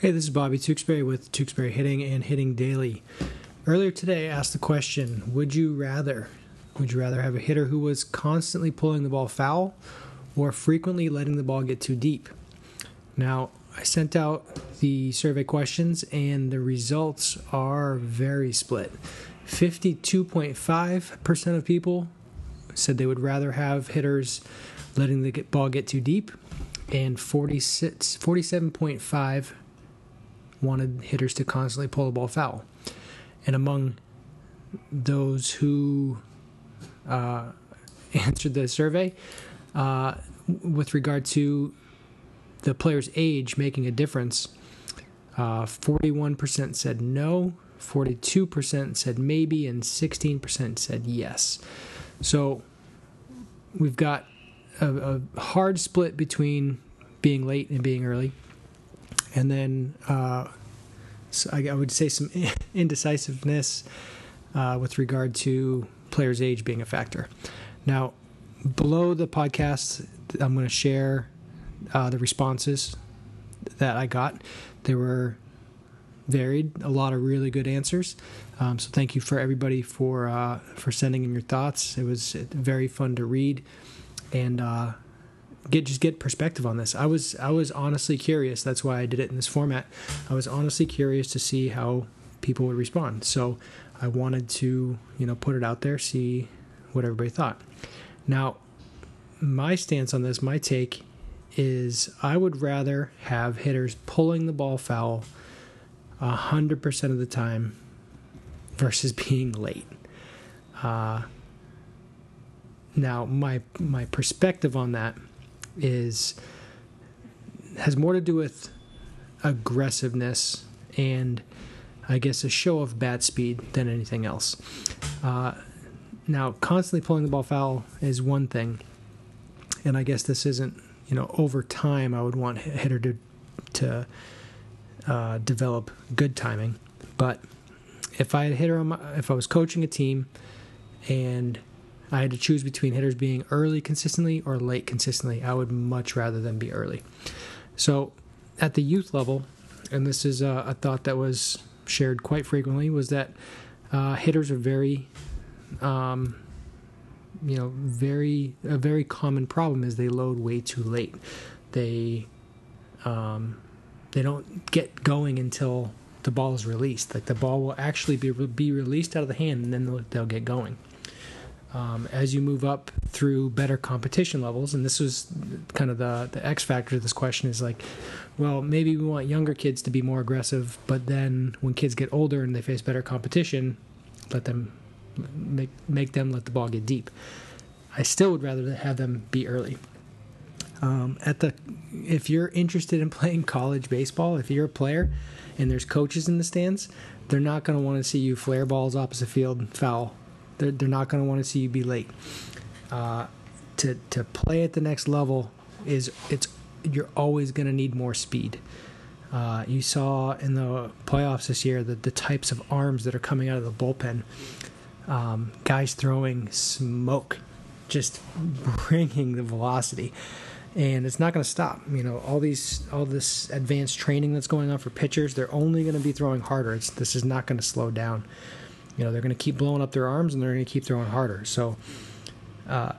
Hey, this is Bobby Tewksbury with Tewksbury Hitting and Hitting Daily. Earlier today, I asked the question Would you rather? Would you rather have a hitter who was constantly pulling the ball foul or frequently letting the ball get too deep? Now, I sent out the survey questions and the results are very split. 52.5% of people said they would rather have hitters letting the ball get too deep, and 46, 47.5 wanted hitters to constantly pull the ball foul. And among those who uh, answered the survey, uh, with regard to the player's age making a difference, uh, 41% said no, 42% said maybe, and 16% said yes. So we've got a, a hard split between being late and being early and then uh, so I, I, would say some indecisiveness uh, with regard to players' age being a factor. Now, below the podcast, I'm going to share uh, the responses that I got. There were varied, a lot of really good answers. Um, so thank you for everybody for uh, for sending in your thoughts. It was very fun to read, and uh, get just get perspective on this. I was I was honestly curious. That's why I did it in this format. I was honestly curious to see how people would respond. So I wanted to you know put it out there, see what everybody thought. Now, my stance on this, my take is I would rather have hitters pulling the ball foul hundred percent of the time versus being late. Uh, now, my my perspective on that is has more to do with aggressiveness and I guess a show of bat speed than anything else. Uh, now, constantly pulling the ball foul is one thing, and I guess this isn't you know over time. I would want hitter to to uh, develop good timing, but if I had hitter on my, if I was coaching a team and I had to choose between hitters being early consistently or late consistently. I would much rather them be early. So at the youth level, and this is a, a thought that was shared quite frequently, was that uh, hitters are very, um, you know, very a very common problem is they load way too late. They um, they don't get going until the ball is released. Like the ball will actually be be released out of the hand, and then they'll, they'll get going um, as you move up through better competition levels, and this was kind of the the X factor to this question is like, well, maybe we want younger kids to be more aggressive, but then when kids get older and they face better competition, let them make make them let the ball get deep. I still would rather have them be early. Um, at the if you're interested in playing college baseball, if you're a player and there's coaches in the stands, they're not going to want to see you flare balls opposite field foul they're, they're not going to want to see you be late. Uh, to to play at the next level is it's you're always going to need more speed. Uh, you saw in the playoffs this year the, the types of arms that are coming out of the bullpen. Um, guys throwing smoke, just bringing the velocity, and it's not going to stop. You know, all these all this advanced training that's going on for pitchers, they're only going to be throwing harder. It's, this is not going to slow down you know they're going to keep blowing up their arms and they're going to keep throwing harder. So uh,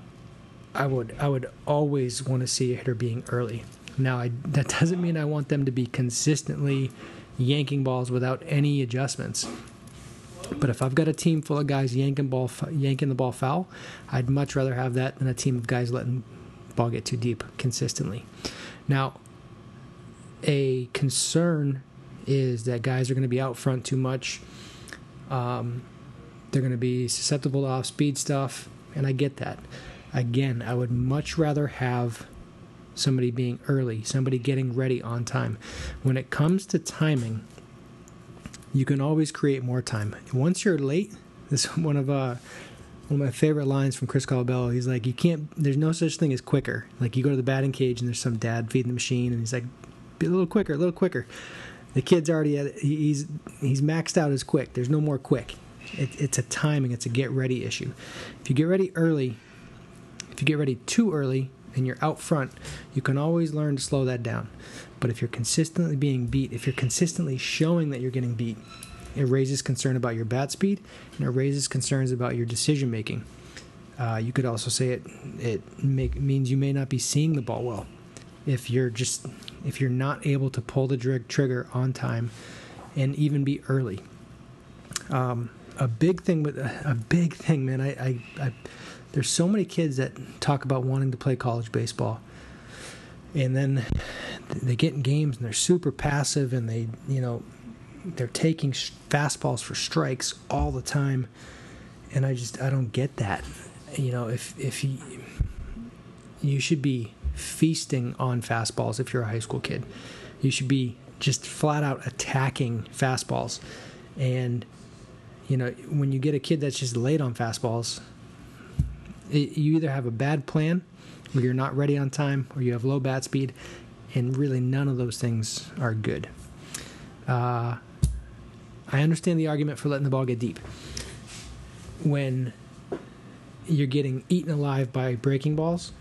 I would I would always want to see a hitter being early. Now I, that doesn't mean I want them to be consistently yanking balls without any adjustments. But if I've got a team full of guys yanking ball yanking the ball foul, I'd much rather have that than a team of guys letting ball get too deep consistently. Now, a concern is that guys are going to be out front too much um, they're going to be susceptible to off speed stuff, and I get that. Again, I would much rather have somebody being early, somebody getting ready on time. When it comes to timing, you can always create more time. Once you're late, this is one of uh, one of my favorite lines from Chris Colabello. He's like, "You can't. There's no such thing as quicker. Like you go to the batting cage and there's some dad feeding the machine, and he's like, be a little quicker, a little quicker the kid's already at he's he's maxed out as quick. There's no more quick. It, it's a timing. It's a get ready issue. If you get ready early, if you get ready too early, and you're out front, you can always learn to slow that down. But if you're consistently being beat, if you're consistently showing that you're getting beat, it raises concern about your bat speed and it raises concerns about your decision making. Uh, you could also say it it make, means you may not be seeing the ball well. If you're just if you're not able to pull the dr- trigger on time and even be early. Um, a big thing with a big thing, man. I, I, I there's so many kids that talk about wanting to play college baseball, and then they get in games and they're super passive and they you know they're taking fastballs for strikes all the time, and I just I don't get that. You know, if if you you should be feasting on fastballs if you're a high school kid. You should be just flat out attacking fastballs. And, you know, when you get a kid that's just late on fastballs, it, you either have a bad plan or you're not ready on time or you have low bat speed, and really none of those things are good. Uh, I understand the argument for letting the ball get deep. When you're getting eaten alive by breaking balls,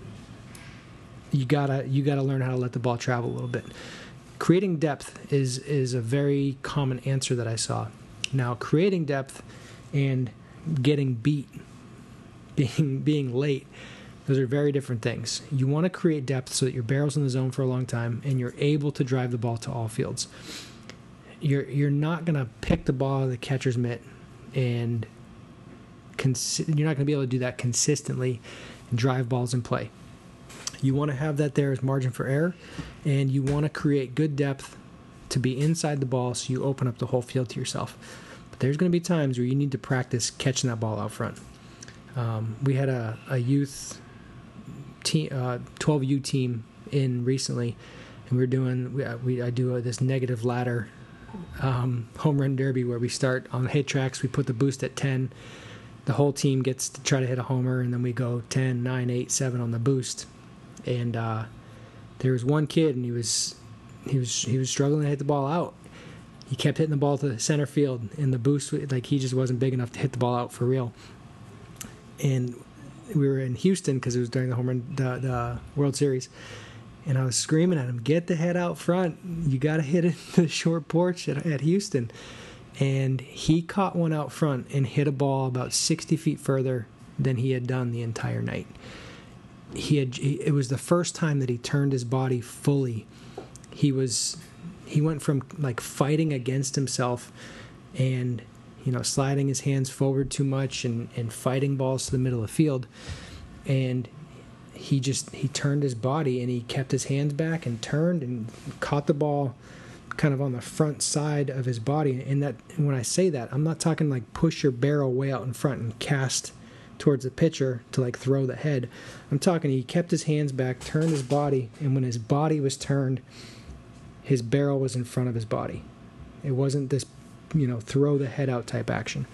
you gotta you gotta learn how to let the ball travel a little bit. Creating depth is is a very common answer that I saw. Now, creating depth and getting beat, being being late, those are very different things. You want to create depth so that your barrel's in the zone for a long time and you're able to drive the ball to all fields. You're you're not gonna pick the ball out of the catcher's mitt and you're not gonna be able to do that consistently and drive balls in play. You want to have that there as margin for error, and you want to create good depth to be inside the ball so you open up the whole field to yourself. But there's going to be times where you need to practice catching that ball out front. Um, we had a, a youth team, uh, 12U team in recently, and we are doing we, uh, we I do a, this negative ladder um, home run derby where we start on HitTrax, We put the boost at 10. The whole team gets to try to hit a homer, and then we go 10, 9, 8, 7 on the boost and uh, there was one kid, and he was he was he was struggling to hit the ball out. He kept hitting the ball to center field, and the boost like he just wasn't big enough to hit the ball out for real. And we were in Houston because it was during the home run the, the World Series, and I was screaming at him, "Get the head out front! You got to hit it the short porch at, at Houston." And he caught one out front and hit a ball about 60 feet further than he had done the entire night he had it was the first time that he turned his body fully. He was he went from like fighting against himself and you know sliding his hands forward too much and and fighting balls to the middle of the field. And he just he turned his body and he kept his hands back and turned and caught the ball kind of on the front side of his body. And that when I say that I'm not talking like push your barrel way out in front and cast towards the pitcher to like throw the head. I'm talking he kept his hands back, turned his body, and when his body was turned, his barrel was in front of his body. It wasn't this, you know, throw the head out type action.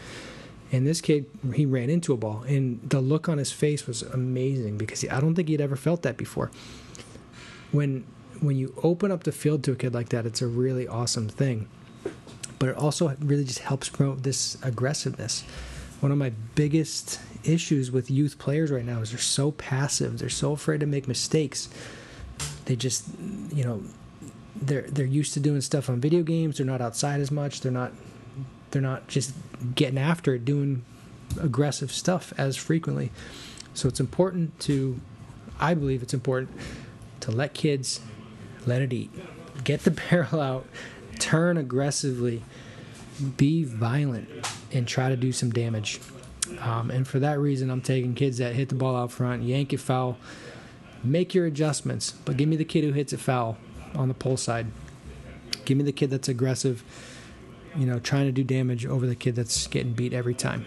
And this kid, he ran into a ball, and the look on his face was amazing because I don't think he'd ever felt that before. When when you open up the field to a kid like that, it's a really awesome thing. But it also really just helps promote this aggressiveness. One of my biggest issues with youth players right now is they're so passive. They're so afraid to make mistakes. They just, you know, they're they're used to doing stuff on video games. They're not outside as much. They're not they're not just getting after it, doing aggressive stuff as frequently. So it's important to, I believe it's important to let kids let it eat, get the barrel out, turn aggressively, be violent, and try to do some damage. Um, and for that reason, I'm taking kids that hit the ball out front, yank it foul, make your adjustments, but give me the kid who hits it foul on the pull side. Give me the kid that's aggressive, you know, trying to do damage over the kid that's getting beat every time.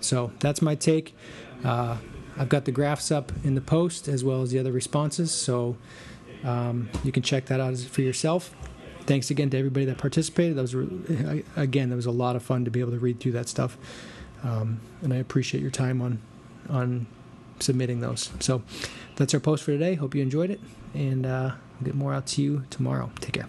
So that's my take. Uh, I've got the graphs up in the post as well as the other responses, so um, you can check that out for yourself. Thanks again to everybody that participated. That was again, that was a lot of fun to be able to read through that stuff. Um, and I appreciate your time on on submitting those. So that's our post for today. Hope you enjoyed it, and uh, we'll get more out to you tomorrow. Take care.